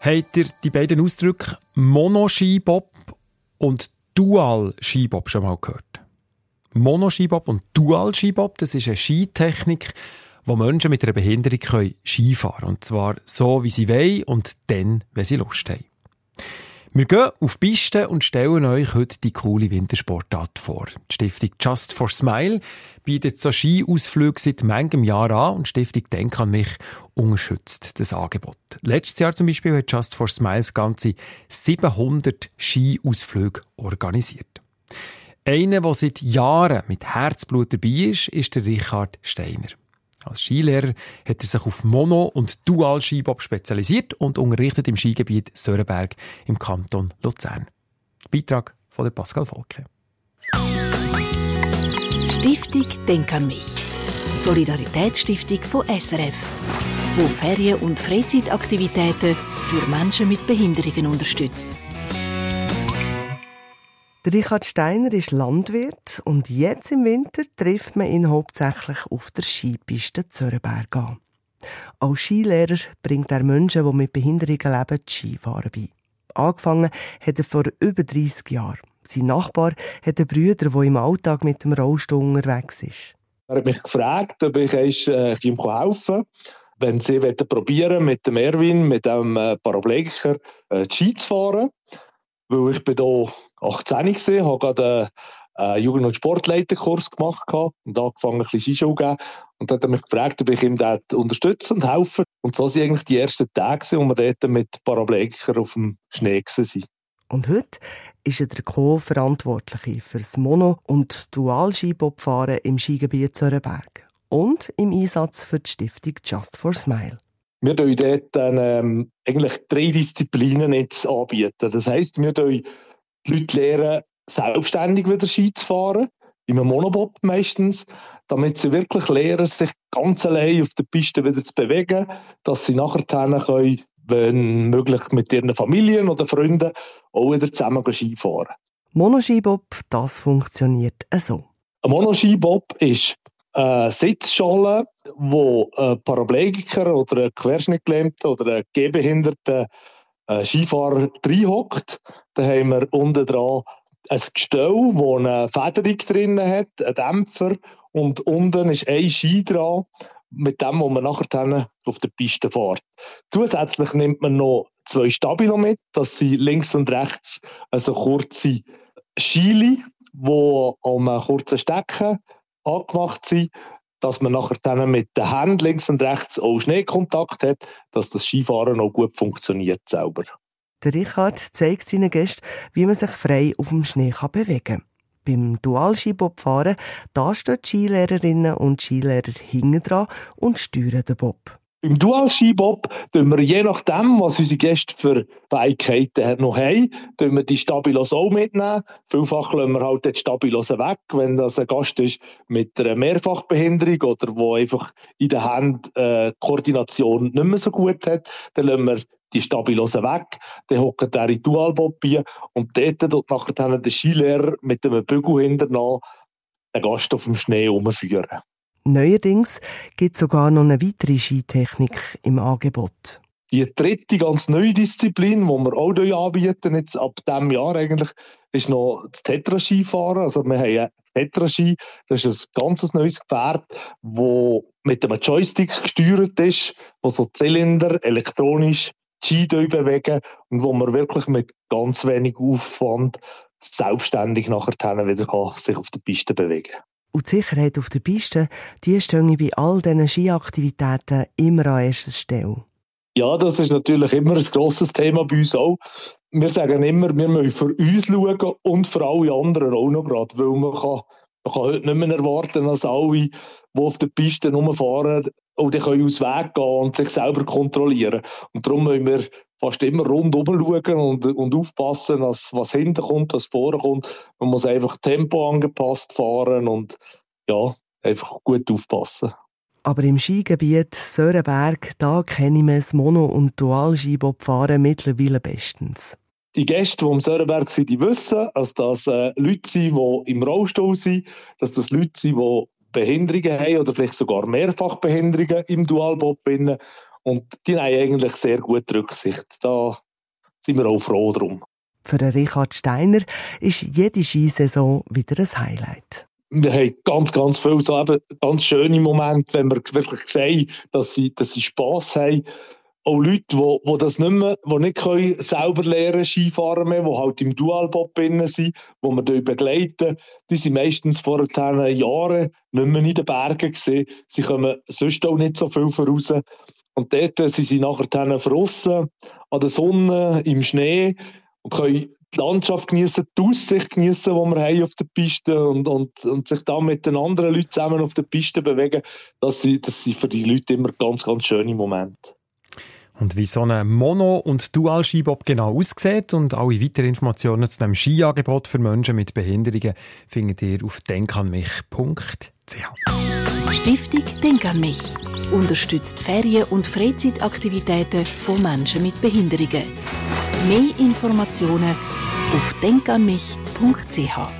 Habt ihr die beiden Ausdrücke Monoskibob und Dual-Skibob schon mal gehört? Monoskibob und Dual-Skibob, das ist eine Skitechnik, wo Menschen mit einer Behinderung Skifahren können. Und zwar so, wie sie wollen und dann, wenn sie Lust haben. Wir gehen auf Piste und stellen euch heute die coole Wintersportart vor. Die Stiftung Just for Smile bietet so Skiausflüge seit manchem Jahr an und die Stiftung Denk an mich unterstützt das Angebot. Letztes Jahr zum Beispiel hat Just for Smile ganze 700 Skiausflüge organisiert. Einer, der seit Jahren mit Herzblut dabei ist, ist der Richard Steiner. Als Skilehrer hat er sich auf Mono- und Dual-Skibob spezialisiert und unterrichtet im Skigebiet Sörenberg im Kanton Luzern. Beitrag von der Pascal Volke. Stiftung Denk an mich. Solidaritätsstiftung von SRF, wo Ferien- und Freizeitaktivitäten für Menschen mit Behinderungen unterstützt. Richard Steiner ist Landwirt und jetzt im Winter trifft man ihn hauptsächlich auf der Skipiste Zörenberg an. Als Skilehrer bringt er Menschen, die mit Behinderungen leben, die Skifahren bei. Angefangen hat er vor über 30 Jahren. Sein Nachbar hat einen Bruder, der im Alltag mit dem Rollstuhl unterwegs ist. Er hat mich gefragt, ob ich äh, ihm helfen kann. Wenn sie probieren mit dem Erwin, mit dem äh, Paraplegiker, äh, Ski zu fahren. Weil ich bin hier 18 war, habe gerade einen Jugend- und Sportleiterkurs gemacht und angefangen, ein bisschen Skischule zu geben. Und dann hat er mich gefragt, ob ich ihm dort unterstützen und helfen Und so waren eigentlich die ersten Tage, wo wir dort mit Paraplegikern auf dem Schnee waren. Und heute ist er der Co-Verantwortliche für das Mono- und Dual-Skibobfahren im Skigebiet Zörenberg und im Einsatz für die Stiftung Just for Smile. Wir bieten dort ähm, eigentlich drei Disziplinen jetzt anbieten. Das heisst, wir lernen die Leute lernen, selbstständig wieder Ski zu fahren, im Monobob meistens, damit sie wirklich lernen, sich ganz allein auf der Piste wieder zu bewegen, dass sie nachher können, wenn möglich mit ihren Familien oder Freunden auch wieder zusammen Ski fahren. Monoskibob, das funktioniert so. Ein Monoskibob ist eine Sitzschale, wo ein Paraplegiker oder ein Querschnittgelähmter oder ein gehbehinderter äh, Skifahrer reinhockt. Dann haben wir unten dran ein Gestell, das eine Federung drin hat, einen Dämpfer und unten ist ein Ski dran, mit dem, wo man nachher auf der Piste fährt. Zusätzlich nimmt man noch zwei Stabilo mit, das sind links und rechts also kurze Skili, an einem kurzen Stecken angemacht sind, dass man nachher dann mit den Händen links und rechts auch Schneekontakt hat, dass das Skifahren auch gut funktioniert selber. Der Richard zeigt seinen Gästen, wie man sich frei auf dem Schnee bewegen kann. Beim Dualskibobfahren, da stehen die Skilehrerinnen und Skilehrer hinten dran und steuern den Bob. Beim Dual-Skibob tun wir je nachdem, was unsere Gäste für Fähigkeiten noch haben, wir die Stabilos auch mitnehmen. Vielfach lassen wir halt die Stabilos weg, wenn das ein Gast ist mit einer Mehrfachbehinderung oder wo einfach in der Hand äh, Koordination nicht mehr so gut hat, dann lassen wir die Stabilosen weg, dann hockt er in Dualbob ein und dort nachher dann der Skilehrer mit einem Bügel hinterher den Gast auf dem Schnee herumführen. Neuerdings gibt es sogar noch eine weitere Skitechnik im Angebot. Die dritte ganz neue Disziplin, die wir auch anbieten, jetzt ab diesem Jahr eigentlich, ist noch das Tetraskifahren. Also wir haben ein Tetraski, das ist ein ganz neues Gefährt, das mit einem Joystick gesteuert ist, wo so Zylinder elektronisch Ski bewegen und wo man wirklich mit ganz wenig Aufwand selbstständig nachher wieder kann, sich auf der Piste bewegen kann. Und die Sicherheit auf der Piste, die stehen bei all diesen Skiaktivitäten immer an erster Stelle. Ja, das ist natürlich immer ein grosses Thema bei uns auch. Wir sagen immer, wir müssen für uns schauen und für alle anderen auch noch gerade, weil man kann, man kann heute nicht mehr erwarten, dass alle, die auf der Piste rumfahren, auch die können aus Weg gehen und sich selber kontrollieren. Und darum müssen wir fast immer rundum schauen und, und aufpassen, dass was hinten kommt, was vorne kommt. Man muss einfach Tempo angepasst fahren und ja, einfach gut aufpassen. Aber im Skigebiet Sörenberg, da kenne ich das Mono- und Dual-Skibobfahren mittlerweile bestens. Die Gäste, die am Sörenberg sind, die wissen, dass das äh, Leute sind, die im Rollstuhl sind, dass das Leute sind, die Behinderungen haben oder vielleicht sogar Mehrfachbehinderungen im Dualbob. Und die haben eigentlich sehr gute Rücksicht. Da sind wir auch froh drum. Für Richard Steiner ist jede Skisaison wieder ein Highlight. Wir haben ganz, ganz viele so eben ganz schöne Momente, wenn wir wirklich sehen, dass sie, dass sie Spass haben. Auch Leute, die, die das nicht mehr, die nicht können selber lernen Skifahren mehr, die halt im Dualbob drin sind, die wir dort begleiten, die sind meistens vor Jahren nicht mehr in den Bergen gesehen. Sie kommen sonst auch nicht so viel voraus. Und dort sind sie nachher draussen, an der Sonne, im Schnee und können die Landschaft genießen, die Aussicht genießen, die wir haben auf der Piste und, und, und sich dann mit den anderen Leuten zusammen auf der Piste bewegen. Das sind, das sind für die Leute immer ganz, ganz schöne Momente. Und wie so ein Mono- und Dual-Skibob genau aussieht und alle weiteren Informationen zu dem Skiangebot für Menschen mit Behinderungen findet ihr auf denkanmich.ch. Stiftung Denk an mich unterstützt Ferien- und Freizeitaktivitäten von Menschen mit Behinderungen. Mehr Informationen auf denkanmich.ch.